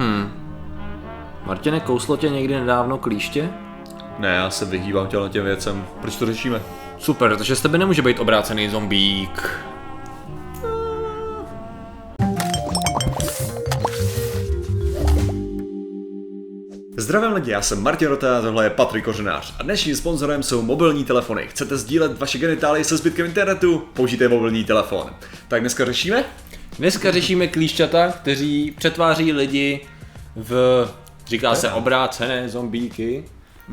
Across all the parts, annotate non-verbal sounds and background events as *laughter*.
Hmm. Martine, kouslo tě někdy nedávno klíště? Ne, já se vyhýbám těm těm věcem. Proč to řešíme? Super, protože z tebe nemůže být obrácený zombík. Zdravím lidi, já jsem Martin Rota a tohle je Patrik Kořenář. A dnešním sponzorem jsou mobilní telefony. Chcete sdílet vaše genitálie se zbytkem internetu? Použijte mobilní telefon. Tak dneska řešíme? Dneska řešíme klíšťata, kteří přetváří lidi v, říká se, obrácené zombíky.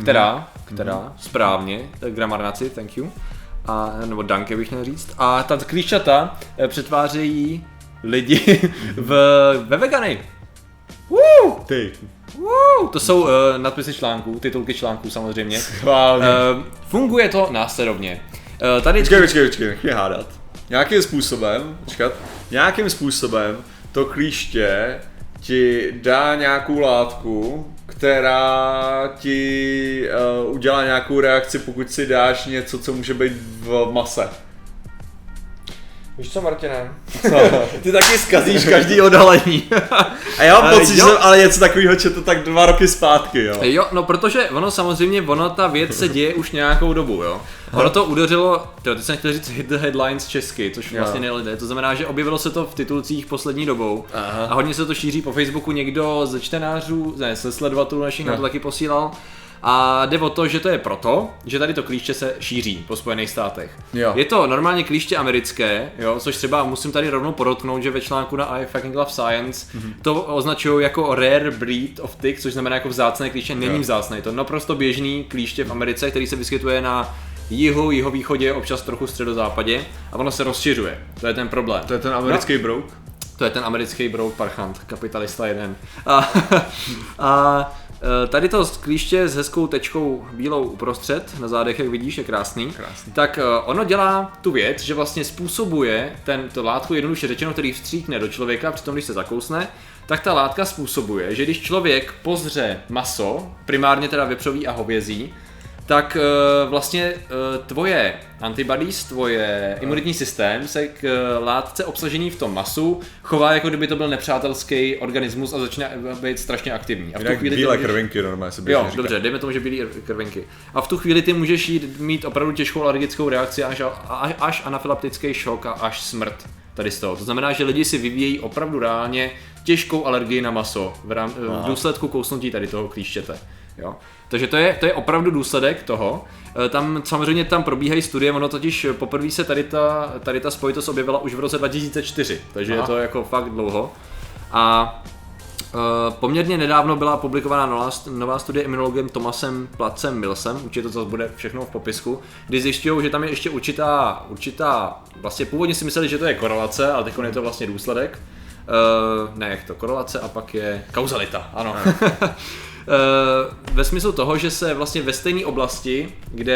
Která, která, správně, gramarnaci, thank you. A, nebo danke bych měl říct. A ta klíšťata eh, přetvářejí lidi *laughs* v, ve vegany. Woo! Ty. Woo! To jsou uh, nadpisy článků, titulky článků samozřejmě. Schválně. Uh, funguje to následovně. Uh, tady Počkej, počkej, počkej, nech mě hádat. Nějakým způsobem, počkat, nějakým způsobem to klíště ti dá nějakou látku, která ti uh, udělá nějakou reakci, pokud si dáš něco, co může být v mase. Víš co, Martine? *laughs* Ty taky zkazíš *laughs* každý odhalení. A já mám pocit, že jsem ale něco takového četl tak dva roky zpátky, jo. Jo, no protože ono samozřejmě, ono ta věc se děje už nějakou dobu, jo. Ono to udeřilo, tyjo, teď jsem chtěl říct hit the headlines česky, což Jo. vlastně nejde. To znamená, že objevilo se to v titulcích poslední dobou Aha. a hodně se to šíří po Facebooku, někdo ze čtenářů, ne, ze sledovatelů našich nám to taky posílal. A jde o to, že to je proto, že tady to klíště se šíří po Spojených státech. Jo. Je to normálně klíště americké, jo, což třeba musím tady rovnou podotknout, že ve článku na I fucking love science Mhm. to označují jako rare breed of tick, což znamená jako vzácné klíště, není Jo. vzácné, je to naprosto běžný klíště v Americe, který se vyskytuje na jihu, jihovýchodě, občas trochu středozápadě a ono se rozšiřuje. To je ten problém. To je ten americký brouk? To je ten americký brouk parchant, kapitalista jeden. A, *laughs* a tady to klíště s hezkou tečkou bílou uprostřed, na zádech, jak vidíš, je krásný. Krásný. Tak e, ono dělá tu věc, že vlastně způsobuje ten, to látku jednoduše řečeno, který vstříkne do člověka, přitom když se zakousne, tak ta látka způsobuje, že když člověk pozře maso, primárně teda vepřový a hovězí, tak eh, vlastně eh, tvoje antibodies, tvoje imunitní systém se k eh, látce obsažený v tom masu chová jako kdyby to byl nepřátelský organismus a začne být strašně aktivní. A v tu chvíli ty bílé můžeš- krvinky normálně se Jo, říká. dobře, dejme tomu, že bílé krvinky. A v tu chvíli ty můžeš jít mít opravdu těžkou alergickou reakci až, až, až anafylaktický šok a až smrt tady z toho. To znamená, že lidi si vyvíjejí opravdu reálně těžkou alergii na maso v, rám, v důsledku kousnutí tady toho klíštěte. Jo? Takže to je, to je opravdu důsledek toho. E, Tam samozřejmě tam probíhají studie, ono totiž poprvé se tady ta, tady ta spojitost objevila už v roce 2004, takže Aha. je to jako fakt dlouho. A Uh, poměrně nedávno byla publikována nová, nová studie imunologem Tomasem Placem Millsem, určitě to zase bude všechno v popisku, kdy zjišťují, že tam je ještě určitá, určitá, vlastně původně si mysleli, že to je korelace, ale teď je to vlastně důsledek. Uh, ne, jak to, korelace a pak je kauzalita, ano. *laughs* Eh, ve smyslu toho, že se vlastně ve stejné oblasti, kde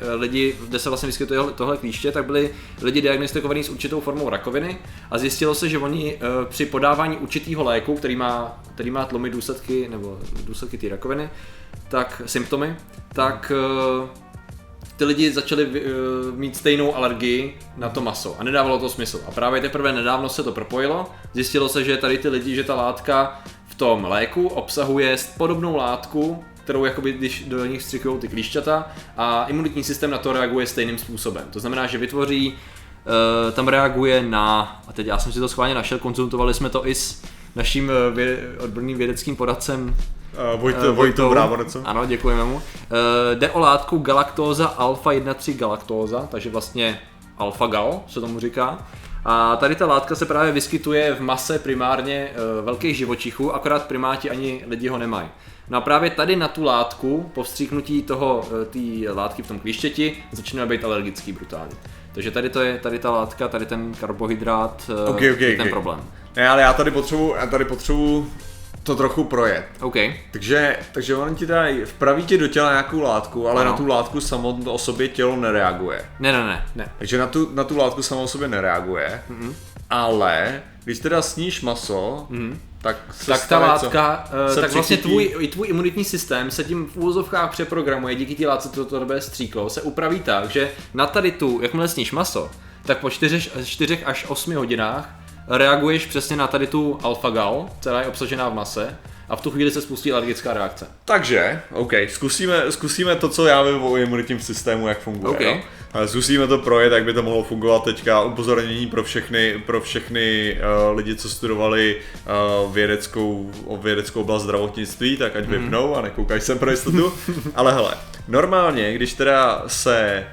eh, lidi, kde se vlastně vyskytuje tohle- klíště, tak byli lidi diagnostikovaní s určitou formou rakoviny a zjistilo se, že oni eh, při podávání určitého léku, který má, který má tlumit důsledky nebo důsledky té rakoviny, tak symptomy, tak ty lidi začali mít stejnou alergii na to maso a nedávalo to smysl. A právě teprve nedávno se to propojilo, zjistilo se, že tady ty lidi, že ta látka tom léku obsahuje podobnou látku, kterou jakoby, když do nich vstřikují ty klíšťata a imunitní systém na to reaguje stejným způsobem. To znamená, že vytvoří, eh, tam reaguje na, a teď já jsem si to schválně našel, konzultovali jsme to i s naším eh, vě, odborným vědeckým poradcem Uh, Vojt, Eh, Vojtu Vojtou. Brávorece. Ano, děkujeme mu. Eh, Jde o látku galaktóza alfa 1,3 galaktóza, takže vlastně alfa gal se tomu říká. A tady ta látka se právě vyskytuje v mase primárně eh, velkých živočichů, akorát primáti ani lidi ho nemají. No a právě tady na tu látku, po vstříknutí toho, eh, té látky v tom klíštěti, začíná být alergický brutálně. Takže tady to je, tady ta látka, tady ten karbohydrát, eh, Ok, ok, je ten ok. problém. Ne, ale já tady potřebuji, já tady potřebuji to trochu projet. OK. Takže, takže on ti dají, vpraví ti do těla nějakou látku, ale Ano. na tu látku samotnou o sobě tělo nereaguje. Ne, ne, ne, ne. Takže na tu, na tu látku samou o sobě nereaguje, mm-hmm. ale když teda sníš maso, mm-hmm. tak se tak ta stane co? látka, eh, Se tak vlastně tvůj, i tvůj imunitní systém se tím v úvozovkách přeprogramuje, díky té látce, to tebe stříklo, se upraví tak, že na tady tu, jakmile sníš maso, tak po 4, 4 až 8 hodinách reaguješ přesně na tady tu alfa-gal, která je obsažená v mase a v tu chvíli se spustí alergická reakce. Takže, OK, zkusíme, zkusíme to, co já vím o imunitním systému, jak funguje. OK. Jo? Ale Zkusíme to projet, jak by to mohlo fungovat teďka. Upozornění pro všechny, pro všechny uh, lidi, co studovali uh, vědeckou, o vědeckou oblast zdravotnictví, tak ať vypnou a nekoukají se pro jistotu. *laughs* Ale hele, normálně, když teda se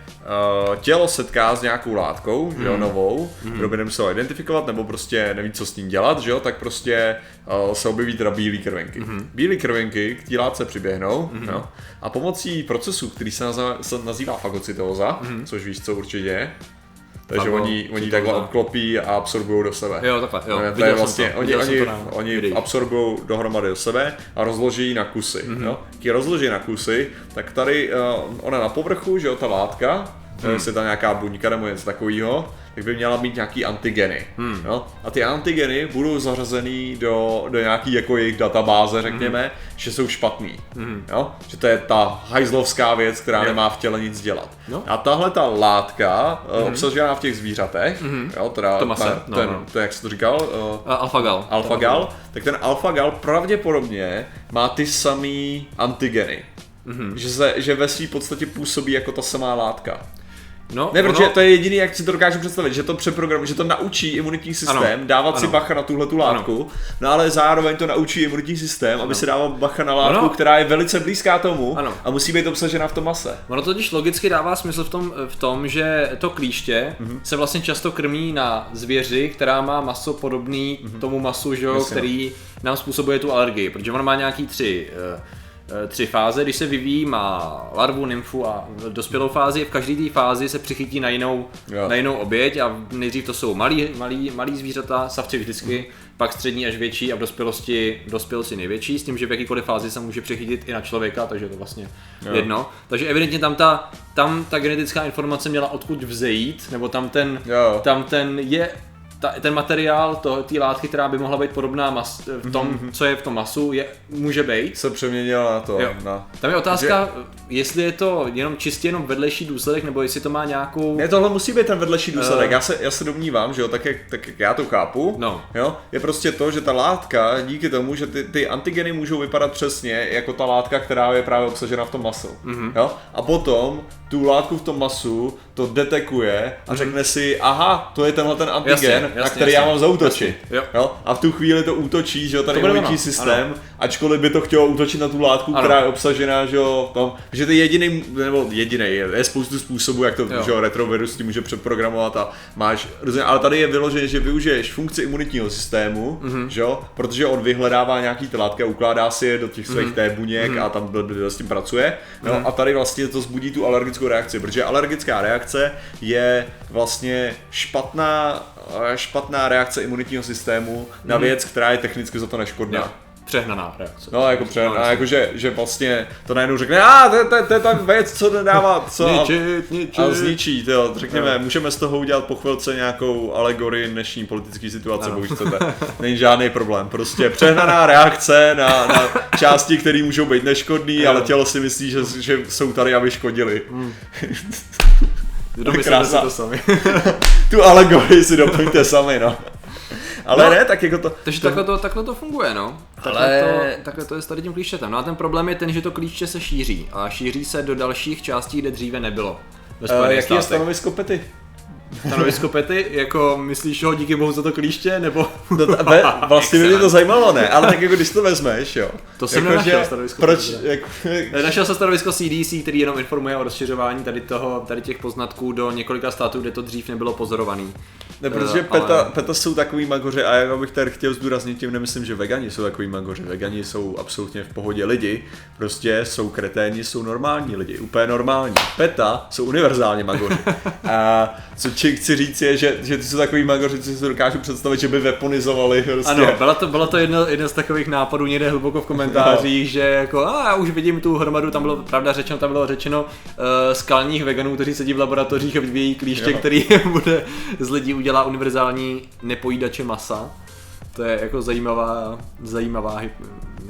uh, tělo setká s nějakou látkou, že jo, novou, kdo by nemusel identifikovat, nebo prostě neví, co s ním dělat, že jo, tak prostě uh, se objeví teda bílé krvenky. Bílé krvenky k té látce přiběhnou, jo, a pomocí procesu, který se, nazva, se nazývá fagocytóza, což víš, co určitě je, takže oni, oni cytóza. takhle obklopí a absorbují do sebe. Jo, takhle, jo. To je vlastně, to, oni, oni, to oni absorbují dohromady do sebe a rozloží na kusy. Mhm. Mm-hmm. Jo? Když rozloží na kusy, tak tady uh, ona na povrchu, že jo, ta látka, mm. jestli ta nějaká buňka nebo něco takového, tak by měla mít nějaký antigeny. Hmm. Mm. Jo? A ty antigeny budou zařazený do, do nějaký jako jejich databáze, řekněme, Mhm. mm. že jsou špatný. Mm. Jo? Že to je ta hajzlovská věc, která Jo. nemá v těle nic dělat. No. A tahle ta látka mm. obsažená v těch zvířatech, mm. jo, teda To mase, ta, no, ten, no. ten, jak jsi to říkal, uh, A Alphagal. alfagal, tak ten alfagal pravděpodobně má ty samý antigeny. Mm-hmm. Že, se, že ve své podstatě působí jako ta samá látka. No, Ne, protože ono- to je jediný, jak si to dokážu představit, že to přeprogram, že to naučí imunitní systém Ano, dávat si ano. bacha na tuhle tu látku, no ale zároveň to naučí imunitní systém, aby si dával bacha na látku, Ano. která je velice blízká tomu Ano. a musí být obsažena v tom mase. Ono totiž logicky dává smysl v tom, v tom že to klíště Mhm. mm-hmm. se vlastně často krmí na zvěři, která má maso podobný mm-hmm. tomu masu, že, jo, Jasně, no. který nám způsobuje tu alergii, protože ono má nějaký tři, eh, tři fáze, když se vyvíjí, má larvu, nymfu a dospělou fázi, v každé té fázi se přichytí na jinou, Jo. na jinou oběť a nejdřív to jsou malí, malí, malí zvířata, savci vždycky, pak střední až větší a v dospělosti, v dospělosti největší, s tím, že v jakýkoliv fázi se může přichytit i na člověka, takže je to vlastně Jo. jedno. Takže evidentně tam ta, tam ta genetická informace měla odkud vzejít, nebo tam ten, Jo. tam ten je, ta, ten materiál to- té látky, která by mohla být podobná mas, v tom, Mhm. co je v tom masu, je, může být. Se přeměnila na to. Jo. Na... Tam je otázka, jestli je to jenom čistě jenom vedlejší důsledek, nebo jestli to má nějakou... Ne, tohle musí být ten vedlejší důsledek. Eh. já, se, já se domnívám, že jo, tak jak, tak jak já to chápu, No. jo, je prostě to, že ta látka, díky tomu, že ty, ty antigeny můžou vypadat přesně jako ta látka, která je právě obsažena v tom masu. Mhm. Mm-hmm. Jo? A potom tu látku v tom masu to detekuje a řekne si, aha, to je tenhle ten antigen, Mhm. Jasně, na jasně, který já jasně. mám zautočit. Jasně, jo. Jo? A v tu chvíli to útočí, že jo, ten imunitní systém, ačkoliv by to chtělo útočit na tu látku, Ano. která je obsažená, že jo, v tom, že to je jediný, nebo jediný, je, je spoustu způsobů, jak to, Jo. že jo, retrovirus ti může přeprogramovat a máš, rozumím, ale tady je vyložené, že využiješ funkci imunitního systému, Mhm. mm-hmm. že jo, protože on vyhledává nějaký ty látky a ukládá si je do těch Mhm. svých té buněk a tam do, do, do, s tím pracuje, no a tady vlastně to zbudí tu alergickou reakci, protože alergická reakce je vlastně špatná, eh, špatná reakce imunitního systému na věc, která je technicky za to neškodná. Mhm. Jo, přehnaná reakce. No, jako před, No, jako že, že vlastně to najednou řekne, a to, je- to, to je ta věc, co nedává, co Ničit, ničit. a zničí, tyjo, řekněme, Jo. můžeme z toho udělat po chvilce nějakou alegorii dnešní politické situace, pokud chcete, není žádný problém, prostě přehnaná reakce na, na části, které můžou být neškodný, Jo. ale tělo si myslí, že, že jsou tady, aby škodili. *laughs* Domyslete si to sami. *laughs* Tu alegorii si doplňte sami, no. Ale No. ne, tak jako to... Takže takhle to, takhle to funguje, no. Takhle, Ale- to, takhle to je s tady tím klíštětem. No a ten problém je ten, že to klíště se šíří. A šíří se do dalších částí, kde dříve nebylo. Ve Uh, jaký je státech. stanovisko Pety? Stanovisko Pety, jako myslíš ho díky bohu za to klíště, nebo... No, ta, ve, vlastně by mě to zajímalo, ne? Ale tak jako když to vezmeš, jo. To jsem jako, nenašel že stanovisko Proč, jako, Našel se stanovisko CDC, který jenom informuje o rozšiřování tady, toho, tady těch poznatků do několika států, kde to dřív nebylo pozorovaný. ne, protože Eh, peta, ale- peta jsou takový magoři a já bych tady chtěl zdůraznit, tím nemyslím, že vegani jsou takový magoři. Vegani jsou absolutně v pohodě lidi, prostě jsou kreténi, jsou normální lidi, úplně normální. Peta jsou univerzálně magoři. A co či chci říct je, že, že ty jsou takový magoři, co si dokážu představit, že by weaponizovali prostě. Ano, bylo to, bylo to jedno, jedno z takových nápadů někde hluboko v komentářích, že jako a já už vidím tu hromadu, tam bylo pravda řečeno, tam bylo řečeno uh, skalních veganů, kteří sedí v laboratořích a vyvíjí klíště, Jo. který *laughs* bude z lidí udělá univerzální nepojídače masa. To je jako zajímavá, zajímavá hyp,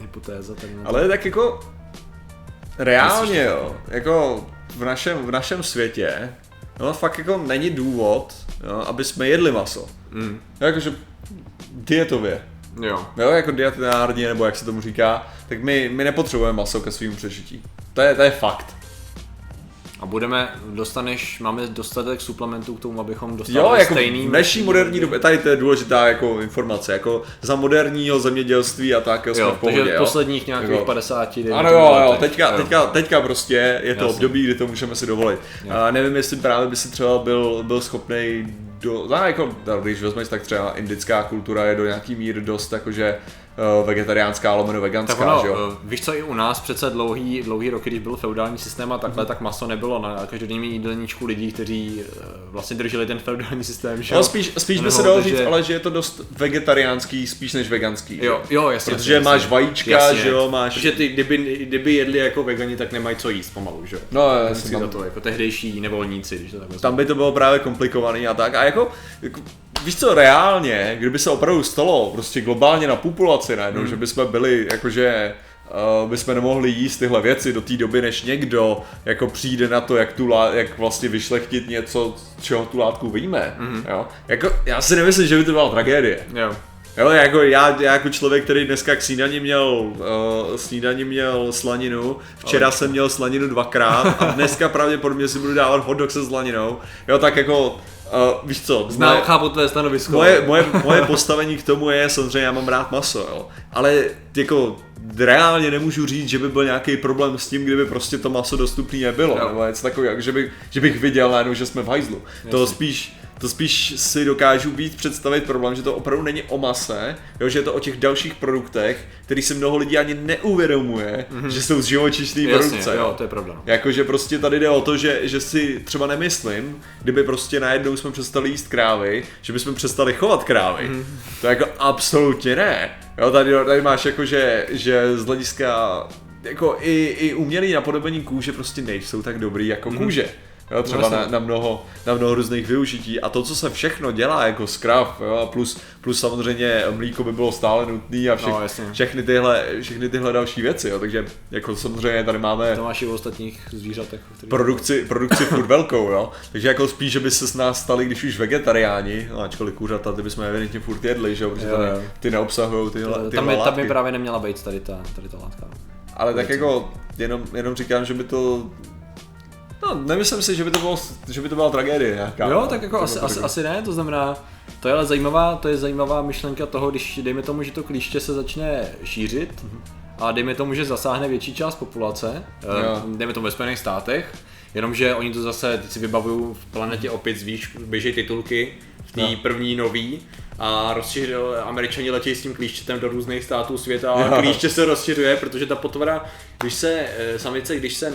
hypotéza. Ale tak jako reálně jo, jako v našem, v našem světě, no fakt jako není důvod, jo, aby jsme jedli maso. Mm. Jakože dietově. Jo. Jo, jako dietární, nebo jak se tomu říká, tak my, my nepotřebujeme maso ke svým přežití. To je, to je fakt. A budeme, dostaneš, máme dostatek suplementů k tomu, abychom dostali Jo, jako stejný... v dnešní moderní době, tady to je důležitá jako informace, jako za moderního zemědělství a tak, jo, jsme Jo, v pohodě, takže jo. posledních nějakých Jako- 50 dejme Ano jo, jo, teďka, teďka, teďka prostě je to Jasně. období, kdy to můžeme si dovolit. A nevím, jestli právě by si třeba byl, byl schopný do, no, jako, no, když vezmeš, tak třeba indická kultura je do nějaký míry dost jakože uh, vegetariánská, lomeno veganská, Tak ono, že jo? eh, víš co, i u nás přece dlouhý, dlouhý roky, když byl feudální systém a takhle, tak maso nebylo na každodenním jídelníčku lidí, kteří eh, vlastně drželi ten feudální systém, že No, jo? spíš, spíš by se dalo říct, že- ale že je to dost vegetariánský spíš než veganský. Jo, jo, jasně. Protože jasně, máš vajíčka, Jasně. že jo, máš... Protože ty, kdyby, kdyby jedli jako vegani, tak nemají co jíst pomalu, že jo? No, jasně, tam, to, jako tehdejší nevolníci, když to tak tam by to bylo právě komplikovaný a tak. A jako, jako víš co, reálně, kdyby se opravdu stalo prostě globálně na populaci najednou, Hmm. že bychom byli jakože Uh, bychom nemohli jíst tyhle věci do té doby, než někdo jako přijde na to, jak, tu lá, jak vlastně vyšlechtit něco, z čeho tu látku. Mhm. Mm-hmm. Jo? Jako, já si nemyslím, že by to byla tragédie. Jo. Jo, jako já, já jako člověk, který dneska k snídani měl, uh, snídani měl slaninu, včera jsem měl slaninu dvakrát a dneska pravděpodobně si budu dávat hot dog se slaninou, jo, tak jako, uh, víš co, Znám, moje, chápu tvé stanovisko. moje, moje, moje postavení k tomu je, samozřejmě já mám rád maso, jo, ale jako reálně nemůžu říct, že by byl nějaký problém s tím, kdyby prostě to maso dostupné nebylo, Jo. nebo něco takového, že bych, že bych viděl najednou, že jsme v hajzlu. To spíš, to spíš si dokážu být představit problém, že to opravdu není o mase, jo, že je to o těch dalších produktech, který si mnoho lidí ani neuvědomuje, mm-hmm. že jsou z živočišné produkce. jo, to je pravda. no. Jakože prostě tady jde o to, že, že si třeba nemyslím, kdyby prostě najednou jsme přestali jíst krávy, že bychom přestali chovat krávy. Mm. To jako absolutně ne. Jo, tady, tady máš jako, že, že z hlediska jako i, i umělý napodobení kůže prostě nejsou tak dobrý jako mm. kůže. Jo, třeba No, na, na, mnoho, na mnoho různých využití a to, co se všechno dělá jako krav, jo, a plus, plus samozřejmě mlíko by bylo stále nutný a všech, No, jasně. všechny, tyhle, všechny tyhle další věci, jo, takže jako samozřejmě tady máme To máš i u ostatních zvířatech. Který... produkci, produkci furt velkou, jo. Takže jako spíš, že by se s nás stali, když už vegetariáni, no ačkoliv kuřata, ty bychom evidentně furt jedli, že jo, protože Jo, tady, jo. ty neobsahují tyhle, tyhle tam, by, tam by právě neměla být tady ta, tady ta látka. Ale tak jako, jenom, jenom říkám, že by to, no nemyslím si, že by to, bylo, že by to byla tragédie nějaká. Jo, no, tak jako asi, asi, asi ne, to znamená, to je ale zajímavá, to je zajímavá myšlenka toho, když dejme tomu, že to klíště se začne šířit a dejme tomu, že zasáhne větší část populace, eh, Jo. dejme tomu ve Spojených státech, jenomže oni to zase, teď si vybavují v planetě opět zvíš, běží titulky v té Jo. první nový a rozšířil, američani letějí s tím klíštětem do různých států světa a Jo. klíště se rozšiřuje, protože ta potvora, když se, eh, samice, když se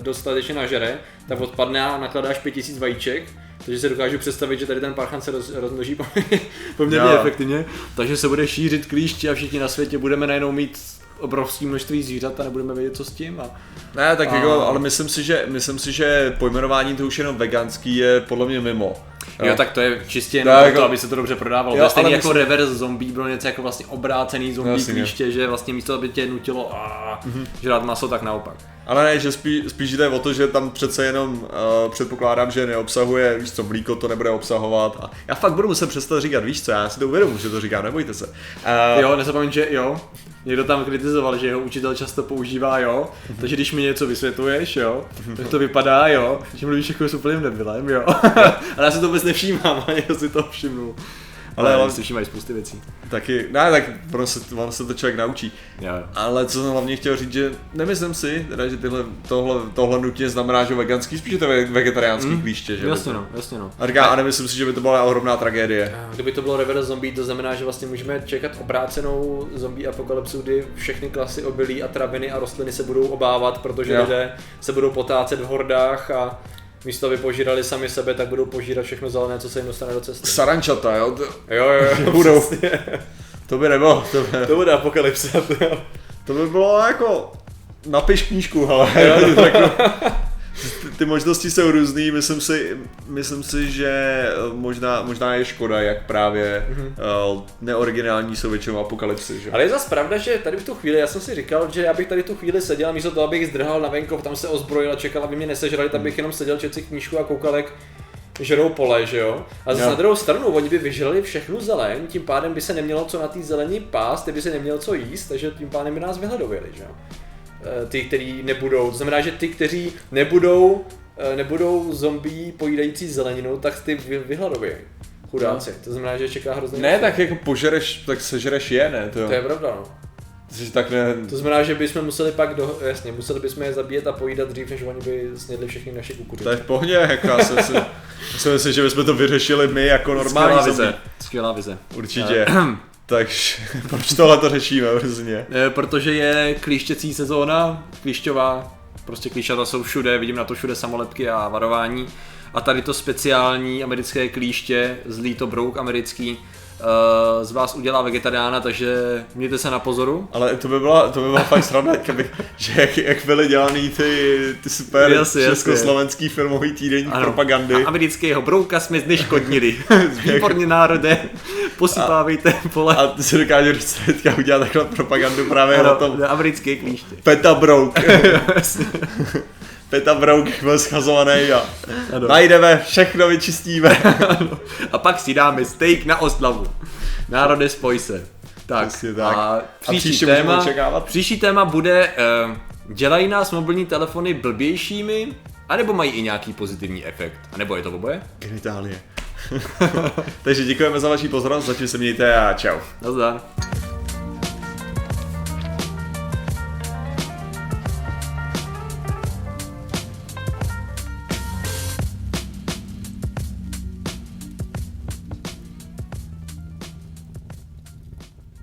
dostatečně nažere, tak odpadne a nakladáš 5000 vajíček, takže se dokážu představit, že tady ten parchan se roz, rozmnoží poměrně- *laughs* poměrně Jo. efektivně, takže se bude šířit klíště a všichni na světě budeme najednou mít obrovské množství zvířat a nebudeme vědět, co s tím. A... Ne, tak A- jako, ale myslím si, že, myslím si, že pojmenování to už jenom veganský je podle mě mimo. Jo, tak to je čistě jenom Tak jako- aby se to dobře prodávalo. Jo, to je stejný jako myslím- reverse zombie, bylo něco jako vlastně obrácený zombie Jasně. klíště, že vlastně místo, aby tě nutilo a Mhm. žrát maso, tak naopak. Ale ne, že spíš, spíš jde o to, že tam přece jenom uh, předpokládám, že neobsahuje, víš co, mlíko to nebude obsahovat. A já fakt budu muset přestat říkat, víš co, já si to uvědomuji, že to říkám, nebojte se. Uh, Jo, nezapomeň, že jo, někdo tam kritizoval, že jeho učitel často používá jo, Mhm. takže když mi něco vysvětluješ, jo, tak to vypadá, jo, že mluvíš jako s úplným debilem, jo. *laughs* Ale já si to vůbec nevšímám, *laughs* a někdo si to všimnul. Ale, Ale- ale si všímají spousty věcí. Taky, ne, tak ono se, ono se to člověk naučí. Jo, jo. Ale co jsem hlavně chtěl říct, že nemyslím si, teda, že tyhle, tohle, tohle nutně znamená, že veganský, spíš je to ve- vegetariánský Mm, klíště, že? Jasně no, jasně no. A říká, a nemyslím si, že by to byla ohromná tragédie. Kdyby to bylo reverse zombie, to znamená, že vlastně můžeme čekat obrácenou zombie apokalypsu, kdy všechny klasy obilí a traviny a rostliny se budou obávat, protože Jo. lidé se budou potácet v hordách a místo aby požírali sami sebe, tak budou požírat všechno zelené, co se jim dostane do cesty. Sarančata, jo? Jo, jo, jo, *laughs* Budou. to by nebylo, to by, To bude apokalypsa. to jo. by bylo jako, napiš knížku, hele. Ty- *laughs* *laughs* ty možnosti jsou různý, myslím si, myslím si, že eh, možná, možná je škoda, jak právě uh, neoriginální jsou většinou apokalypsy, že? Ale je zase pravda, že tady v tu chvíli, já jsem si říkal, že já bych tady tu chvíli seděl, místo toho, abych zdrhal na venkov, tam se ozbrojil a čekal, aby mě nesežrali, tak bych jenom seděl, četl si knížku a koukal, jak žerou pole, že jo? A zase Jo. na druhou stranu, oni by vyžrali všechnu zeleň, tím pádem by se nemělo co na té zelení pást, ty by se nemělo co jíst, takže tím pádem by nás vyhladověli, že jo? Eh, Ty, kteří nebudou, to znamená, že ty, kteří nebudou, eh, nebudou zombie pojídající zeleninou, tak ty vy, vyhladovějí. Chudáci. To znamená, že čeká hrozně Ne, tak jako požereš, tak sežereš je, ne? To, To je pravda, no. Jsi tak ne... To znamená, že bychom museli pak, do, jasně, museli bychom je zabíjet a pojídat dřív, než oni by snědli všechny naše To je kukuřice. v pohodě, jako já si *laughs* myslím, že bychom to vyřešili my jako normální Skvělá zombie. vize. Skvělá vize. Určitě. *clears throat* Takže *laughs* proč tohle to řešíme? Eh, Protože je klíštěcí sezóna, klíšťová, prostě klíšata jsou všude, vidím na to všude samolepky a varování. A tady to speciální americké klíště, zlý to brouk americký, z vás udělá vegetariána, takže mějte se na pozoru. Ale to by byla, to by byla fakt sranda, kdyby, že jak, jak byly dělaný ty, ty super Jasně, jasně. československý filmový týdenní propagandy. A amerického brouka jsme zneškodnili. *laughs* Výborně národe, posypávejte pole. A ty si dokáže představit, teďka udělat takhle propagandu právě na tom na americké klíště. Peta Brouk. *laughs* *laughs* Peta Brouk byl schazovaný a Ano. najdeme, všechno vyčistíme. *laughs* A pak si dáme steak na oslavu. Národe, spoj se. Tak, Přesně tak. a A příští, příště můžeme téma, příští téma bude, uh, dělají nás mobilní telefony blbějšími, anebo mají i nějaký pozitivní efekt, anebo je to oboje? Genitálie. *laughs* Takže děkujeme za vaši pozornost, zatím se mějte a čau. Nazdar.